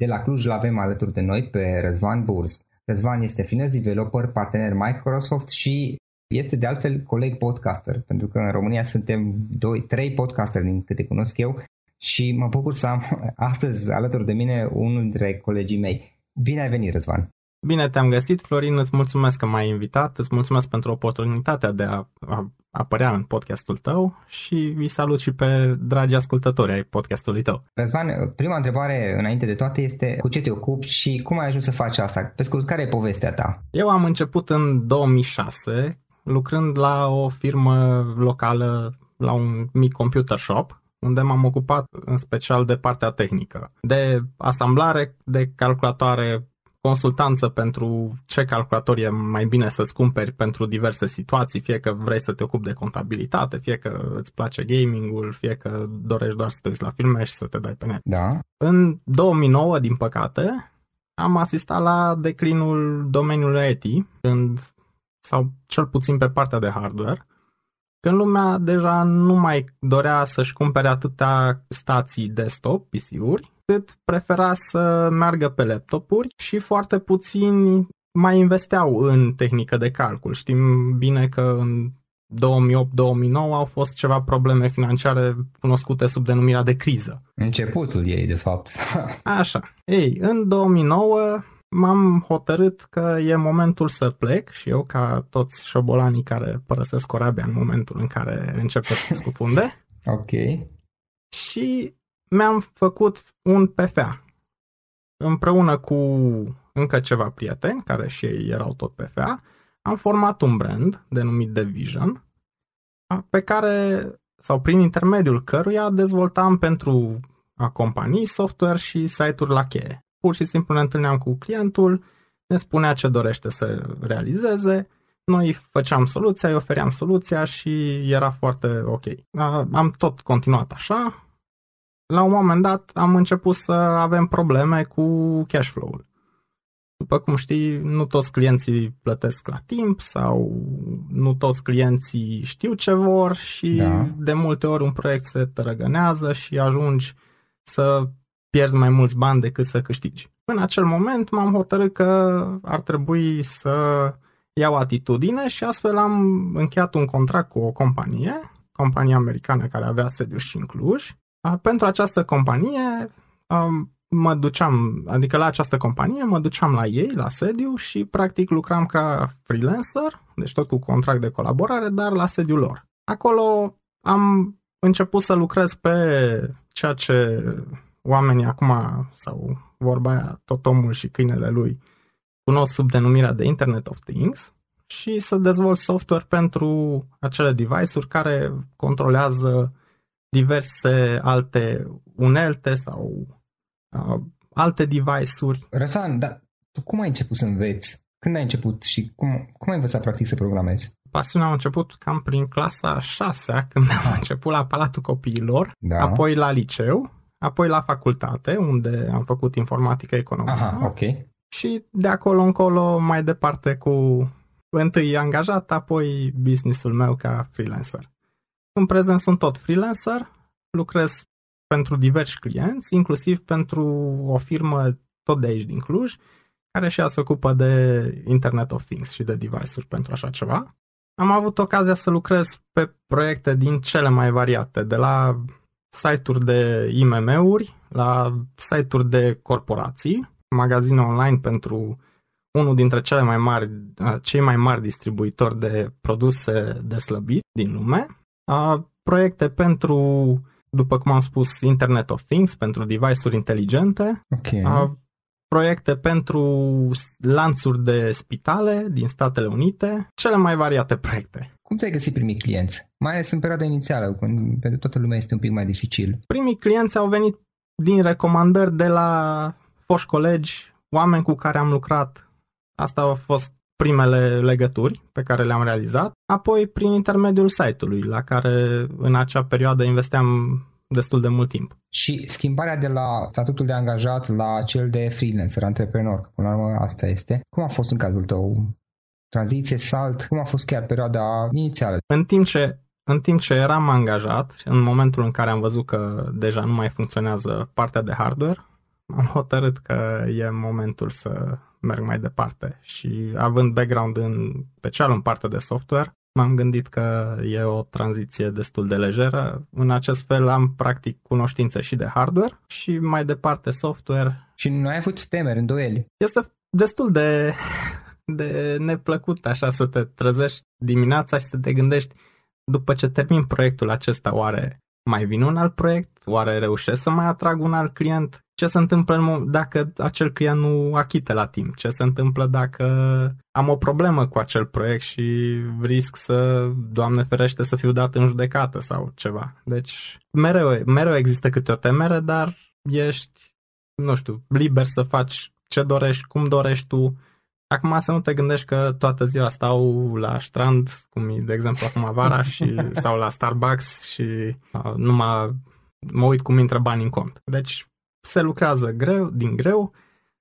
De la Cluj îl avem alături de noi pe Răzvan Burs. Răzvan este freelance developer, partener Microsoft și este de altfel coleg podcaster, pentru că în România suntem doi, trei podcaster din câte cunosc eu și mă bucur să am astăzi alături de mine unul dintre colegii mei. Bine ai venit, Răzvan! Bine te-am găsit, Florin, îți mulțumesc că m-ai invitat, îți mulțumesc pentru oportunitatea de a, a apărea în podcastul tău și vi salut și pe dragi ascultători ai podcastului tău. Răzvan, prima întrebare înainte de toate este cu ce te ocupi și cum ai ajuns să faci asta? Pe scurt, care e povestea ta? Eu am început în 2006 lucrând la o firmă locală, la un mic computer shop, unde m-am ocupat în special de partea tehnică, de asamblare de calculatoare consultanță pentru ce calculator e mai bine să-ți cumperi pentru diverse situații, fie că vrei să te ocupi de contabilitate, fie că îți place gamingul, fie că dorești doar să te uiți la filme și să te dai pe net. Da. În 2009, din păcate, am asistat la declinul domeniului IT, când, sau cel puțin pe partea de hardware, când lumea deja nu mai dorea să-și cumpere atâtea stații desktop, PC-uri, cât prefera să meargă pe laptopuri și foarte puțini mai investeau în tehnică de calcul. Știm bine că în 2008-2009 au fost ceva probleme financiare cunoscute sub denumirea de criză. Începutul ei, de fapt. Așa. Ei, în 2009 m-am hotărât că e momentul să plec și eu, ca toți șobolanii care părăsesc corabia în momentul în care începe să scufunde. ok. Și mi-am făcut un PFA. Împreună cu încă ceva prieteni, care și ei erau tot PFA, am format un brand denumit The Vision, pe care, sau prin intermediul căruia dezvoltam pentru a companii software și site-uri la cheie. Pur și simplu ne întâlneam cu clientul, ne spunea ce dorește să realizeze, noi făceam soluția, îi ofeream soluția și era foarte ok. Am tot continuat așa. La un moment dat am început să avem probleme cu cash flow-ul. După cum știi, nu toți clienții plătesc la timp sau nu toți clienții știu ce vor și da. de multe ori un proiect se tărăgănează și ajungi să pierzi mai mulți bani decât să câștigi. În acel moment m-am hotărât că ar trebui să iau atitudine și astfel am încheiat un contract cu o companie, companie americană care avea sediu și în Cluj. Pentru această companie mă duceam, adică la această companie, mă duceam la ei, la sediu și practic lucram ca freelancer, deci tot cu contract de colaborare, dar la sediul lor. Acolo am început să lucrez pe ceea ce oamenii acum, sau vorba aia, tot omul și câinele lui, cunosc sub denumirea de Internet of Things și să dezvolt software pentru acele device-uri care controlează diverse alte unelte sau uh, alte device-uri. Răsan, dar tu cum ai început să înveți? Când ai început și cum, cum ai învățat practic să programezi? Pasiunea a început cam prin clasa 6 când am început la Palatul Copiilor, da. apoi la liceu, apoi la facultate, unde am făcut informatică economică. Aha, ok. Și de acolo încolo mai departe cu întâi angajat, apoi businessul meu ca freelancer. În prezent sunt tot freelancer, lucrez pentru diversi clienți, inclusiv pentru o firmă tot de aici din Cluj, care și ea se ocupă de Internet of Things și de device-uri pentru așa ceva. Am avut ocazia să lucrez pe proiecte din cele mai variate, de la site-uri de IMM-uri la site-uri de corporații, magazine online pentru unul dintre cele mai mari, cei mai mari distribuitori de produse de slăbit din lume, proiecte pentru, după cum am spus, Internet of Things, pentru device-uri inteligente, okay. proiecte pentru lanțuri de spitale din Statele Unite, cele mai variate proiecte. Cum ți-ai găsit primii clienți? Mai ales în perioada inițială, când pentru toată lumea este un pic mai dificil. Primii clienți au venit din recomandări de la foști colegi, oameni cu care am lucrat. Asta au fost primele legături pe care le-am realizat, apoi prin intermediul site-ului, la care în acea perioadă investeam destul de mult timp. Și schimbarea de la statutul de angajat la cel de freelancer, antreprenor, până la urmă asta este, cum a fost în cazul tău? tranziție, salt? Cum a fost chiar perioada inițială? În timp ce în timp ce eram angajat, în momentul în care am văzut că deja nu mai funcționează partea de hardware, am hotărât că e momentul să merg mai departe și având background în special în partea de software, m-am gândit că e o tranziție destul de lejeră. În acest fel am practic cunoștințe și de hardware și mai departe software. Și nu ai avut temeri, îndoieli? Este destul de de neplăcut așa să te trezești dimineața și să te gândești după ce termin proiectul acesta, oare mai vin un alt proiect? Oare reușesc să mai atrag un alt client? Ce se întâmplă dacă acel client nu achită la timp? Ce se întâmplă dacă am o problemă cu acel proiect și risc să, Doamne ferește, să fiu dat în judecată sau ceva? Deci mereu, mereu există câte o temere, dar ești, nu știu, liber să faci ce dorești, cum dorești tu, Acum să nu te gândești că toată ziua stau la strand, cum e de exemplu acum vara, și stau la Starbucks și uh, numai mă uit cum intră bani în cont. Deci se lucrează greu, din greu,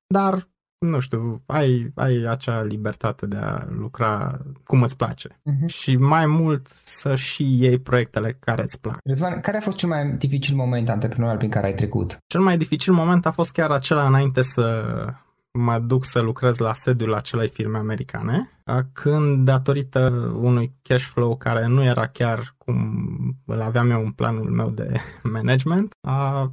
dar nu știu, ai, ai acea libertate de a lucra cum îți place. Uh-huh. Și mai mult să și iei proiectele care îți plac. Răzvan, care a fost cel mai dificil moment antreprenorial prin care ai trecut? Cel mai dificil moment a fost chiar acela înainte să mă duc să lucrez la sediul acelei firme americane, când datorită unui cash flow care nu era chiar cum îl aveam eu în planul meu de management,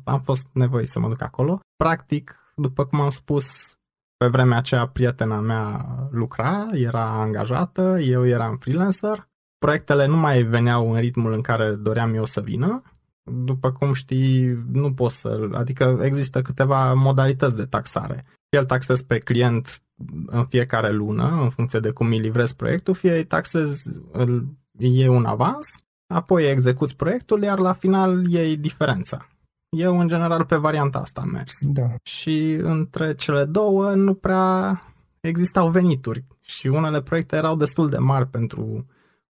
am fost nevoit să mă duc acolo. Practic, după cum am spus, pe vremea aceea prietena mea lucra, era angajată, eu eram freelancer. Proiectele nu mai veneau în ritmul în care doream eu să vină. După cum știi, nu poți să... Adică există câteva modalități de taxare. Fie îl taxezi pe client în fiecare lună, în funcție de cum îi livrezi proiectul, fie îi taxezi, îl iei un avans, apoi execuți proiectul, iar la final iei diferența. Eu, în general, pe varianta asta am mers. Da. Și între cele două nu prea existau venituri. Și unele proiecte erau destul de mari pentru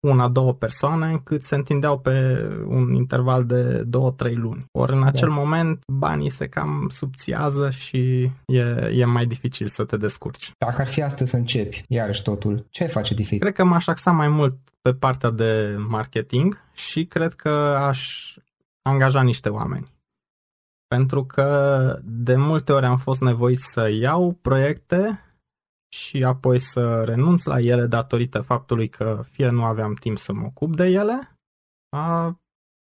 una, două persoane, încât se întindeau pe un interval de două, trei luni. Ori în acel da. moment banii se cam subțiază și e, e mai dificil să te descurci. Dacă ar fi astăzi să începi, iarăși totul, ce ai face diferit? Cred că m-aș axa mai mult pe partea de marketing și cred că aș angaja niște oameni. Pentru că de multe ori am fost nevoit să iau proiecte și apoi să renunț la ele datorită faptului că fie nu aveam timp să mă ocup de ele a,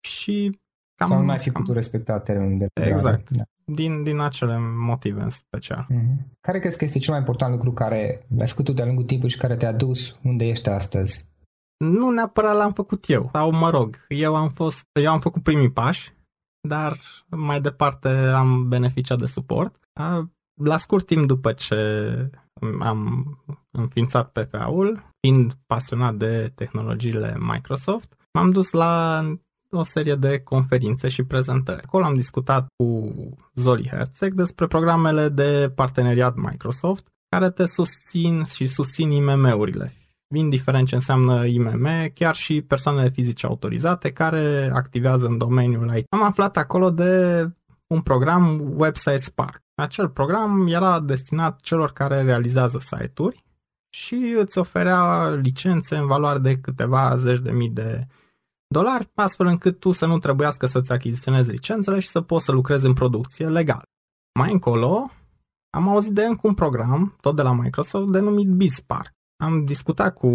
și cam... Sau nu ai fi cam... putut respecta termenul de Exact. Da. Din, din acele motive în special. Mm-hmm. Care crezi că este cel mai important lucru care l-ai făcut tu de-a lungul timpului și care te-a dus unde ești astăzi? Nu neapărat l-am făcut eu. Sau mă rog, eu am fost, eu am făcut primii pași, dar mai departe am beneficiat de suport. La scurt timp după ce am înființat PFA-ul, fiind pasionat de tehnologiile Microsoft, m-am dus la o serie de conferințe și prezentări. Acolo am discutat cu Zoli Herzeg despre programele de parteneriat Microsoft care te susțin și susțin IMM-urile, indiferent ce înseamnă IMM, chiar și persoanele fizice autorizate care activează în domeniul IT. Am aflat acolo de un program Website Spark. Acel program era destinat celor care realizează site-uri și îți oferea licențe în valoare de câteva zeci de mii de dolari, astfel încât tu să nu trebuiască să-ți achiziționezi licențele și să poți să lucrezi în producție legal. Mai încolo, am auzit de încă un program, tot de la Microsoft, denumit BizSpark. Am discutat cu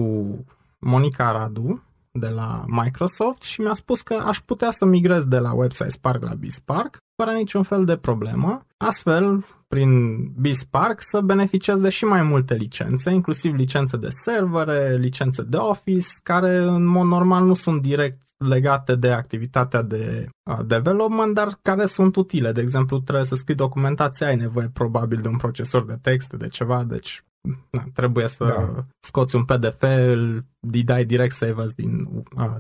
Monica Radu de la Microsoft și mi-a spus că aș putea să migrez de la Website Spark la BizSpark fără niciun fel de problemă. Astfel, prin BizSpark să beneficiez de și mai multe licențe, inclusiv licențe de servere, licențe de Office, care în mod normal nu sunt direct legate de activitatea de development, dar care sunt utile. De exemplu, trebuie să scrii documentația, ai nevoie probabil de un procesor de text, de ceva, deci na, trebuie să da. scoți un PDF, îl dai direct save din,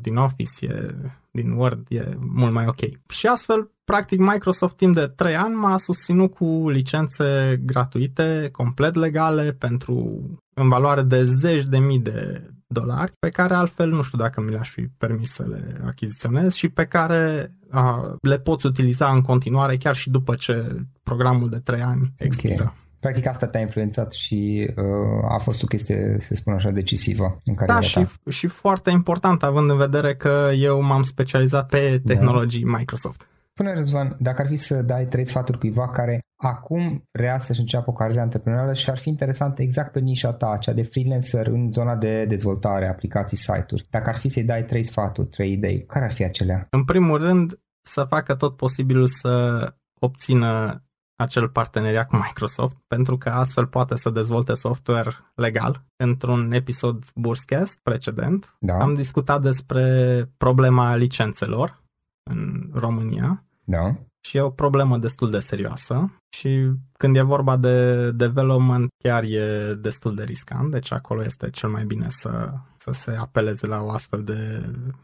din Office, e, din Word, e mult mai ok. Și astfel, practic, Microsoft timp de 3 ani m-a susținut cu licențe gratuite, complet legale, pentru în valoare de zeci de mii de dolari, pe care altfel nu știu dacă mi le-aș fi permis să le achiziționez și pe care a, le poți utiliza în continuare chiar și după ce programul de 3 ani expiră. Okay. Practic asta te-a influențat și uh, a fost o chestie, să spun așa, decisivă în cariera Da, și, și foarte important, având în vedere că eu m-am specializat pe da. tehnologii da. Microsoft. Până Răzvan, dacă ar fi să dai trei sfaturi cuiva care acum vrea să-și înceapă o carieră antreprenorială și ar fi interesant exact pe nișa ta, cea de freelancer în zona de dezvoltare, aplicații, site-uri. Dacă ar fi să-i dai trei sfaturi, trei idei, care ar fi acelea? În primul rând, să facă tot posibilul să obțină acel parteneriat cu Microsoft, pentru că astfel poate să dezvolte software legal. Într-un episod Burscast precedent da. am discutat despre problema licențelor în România. Da. Și e o problemă destul de serioasă și când e vorba de development chiar e destul de riscant, deci acolo este cel mai bine să, să se apeleze la o astfel de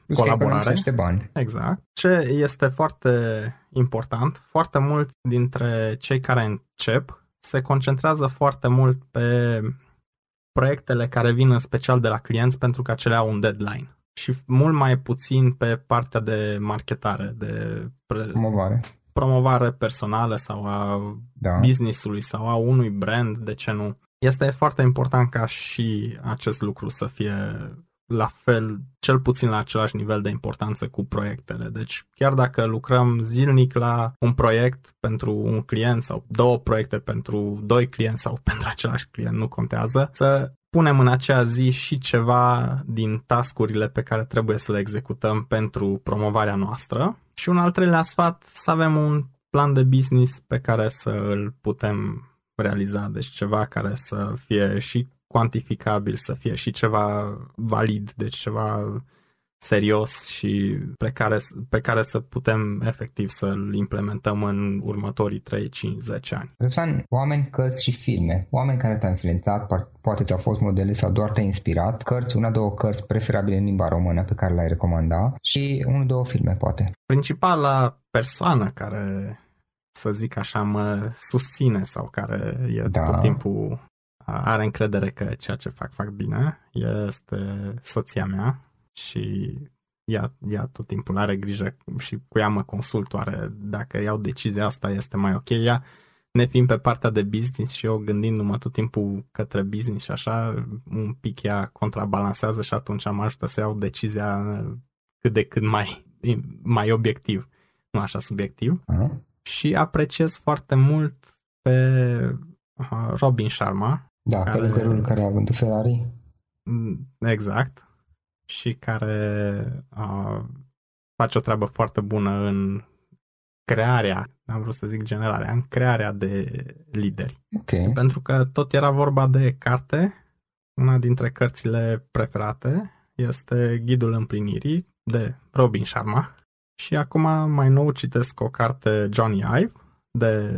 Plus colaborare. bani. Exact. Ce este foarte important, foarte mult dintre cei care încep se concentrează foarte mult pe proiectele care vin în special de la clienți pentru că acelea au un deadline și mult mai puțin pe partea de marketare, de pre- promovare. promovare personală sau a da. business-ului sau a unui brand, de ce nu. Este foarte important ca și acest lucru să fie la fel, cel puțin la același nivel de importanță cu proiectele. Deci chiar dacă lucrăm zilnic la un proiect pentru un client sau două proiecte pentru doi clienți sau pentru același client, nu contează, să punem în acea zi și ceva din tascurile pe care trebuie să le executăm pentru promovarea noastră. Și un al treilea sfat, să avem un plan de business pe care să îl putem realiza, deci ceva care să fie și cuantificabil, să fie și ceva valid, deci ceva serios și pe care, pe care să putem efectiv să-l implementăm în următorii 3, 5, 10 ani. Răzvan, oameni, cărți și filme, oameni care te-au influențat, poate ți-au fost modele sau doar te-ai inspirat, cărți, una, două cărți preferabile în limba română pe care le-ai recomanda și unul, două filme, poate. Principala persoană care să zic așa, mă susține sau care e da. tot timpul are încredere că ceea ce fac, fac bine, este soția mea și ea, ea tot timpul are grijă și cu ea mă consultoare dacă iau decizia asta este mai ok. Ea, ne fiind pe partea de business și eu gândindu-mă tot timpul către business și așa, un pic ea contrabalansează și atunci am ajută să iau decizia cât de cât mai, mai obiectiv, nu așa subiectiv. Uh-huh. Și apreciez foarte mult pe Robin Sharma. Da, care, călugărul care a vândut Ferrari. Mm, exact și care uh, face o treabă foarte bună în crearea, am vrut să zic generarea, în crearea de lideri. Okay. Pentru că tot era vorba de carte, una dintre cărțile preferate este Ghidul împlinirii de Robin Sharma și acum mai nou citesc o carte Johnny Ive de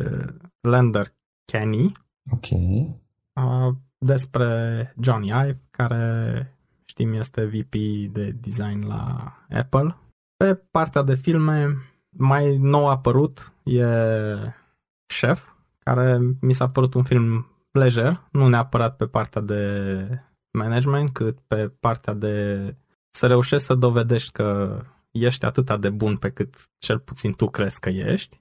Lander Kenny Ok. uh, despre Johnny Ive care știm, este VP de design la Apple. Pe partea de filme, mai nou apărut e Chef, care mi s-a părut un film pleasure, nu neapărat pe partea de management, cât pe partea de să reușești să dovedești că ești atât de bun pe cât cel puțin tu crezi că ești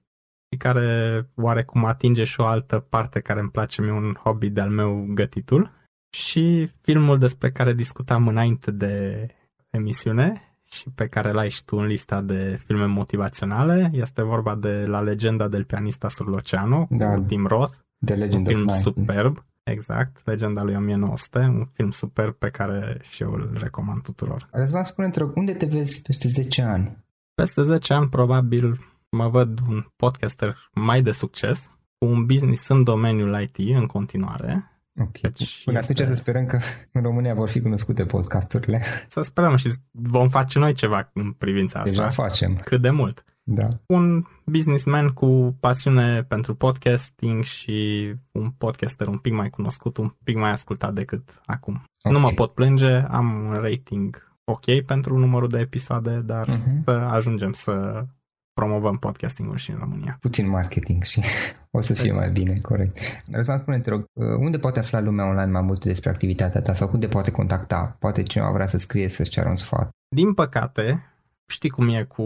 și care oarecum atinge și o altă parte care îmi place mie un hobby de-al meu gătitul. Și filmul despre care discutam înainte de emisiune și pe care l-ai și tu în lista de filme motivaționale, este vorba de La legenda del pianista sul l'oceano, da, cu Tim Roth, de Legend un film superb, exact, Legenda lui 1900, un film superb pe care și eu îl recomand tuturor. Răzvan, spune te rog, unde te vezi peste 10 ani? Peste 10 ani probabil mă văd un podcaster mai de succes, cu un business în domeniul IT în continuare, Ok. Deci Până este... atunci să sperăm că în România vor fi cunoscute podcasturile. Să sperăm și vom face noi ceva în privința asta. Deja facem. Cât de mult. Da. Un businessman cu pasiune pentru podcasting și un podcaster un pic mai cunoscut, un pic mai ascultat decât acum. Okay. Nu mă pot plânge, am un rating ok pentru numărul de episoade, dar uh-huh. să ajungem să promovăm podcastingul și în România. Puțin marketing și o să fie exact. mai bine, corect. Răzvan, spune te rog, uh, unde poate afla lumea online mai multe despre activitatea ta sau unde poate contacta? Poate cineva vrea să scrie, să-și ceară un sfat. Din păcate, știi cum e cu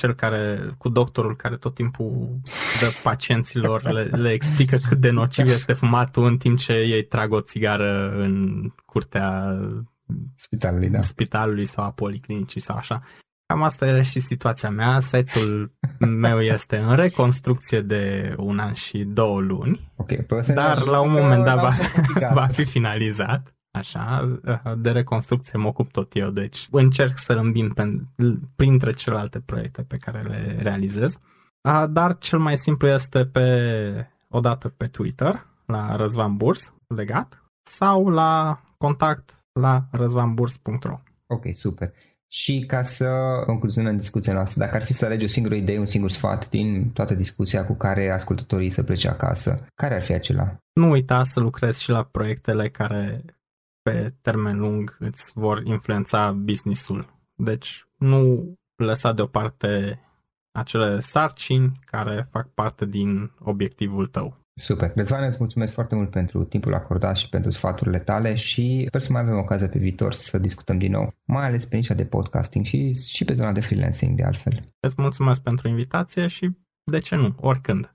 cel care, cu doctorul care tot timpul dă pacienților, le, le explică cât de nociv este fumatul în timp ce ei trag o țigară în curtea spitalului, da. spitalului sau a policlinicii sau așa. Cam asta era și situația mea. Site-ul meu este în reconstrucție de un an și două luni, okay, dar la un moment dat va, va fi finalizat. Așa, de reconstrucție mă ocup tot eu, deci încerc să îmbin printre celelalte proiecte pe care le realizez. Dar cel mai simplu este pe odată pe Twitter, la Răzvan Burs, legat, sau la contact la răzvanburs.ro. Ok, super. Și ca să concluzionăm discuția noastră, dacă ar fi să alegi o singură idee, un singur sfat din toată discuția cu care ascultătorii să plece acasă, care ar fi acela? Nu uita să lucrezi și la proiectele care pe termen lung îți vor influența businessul. Deci nu lăsa deoparte acele sarcini care fac parte din obiectivul tău. Super. Răzvan, îți mulțumesc foarte mult pentru timpul acordat și pentru sfaturile tale și sper să mai avem ocazia pe viitor să discutăm din nou, mai ales pe nișa de podcasting și, și pe zona de freelancing de altfel. Îți mulțumesc pentru invitație și de ce nu, oricând.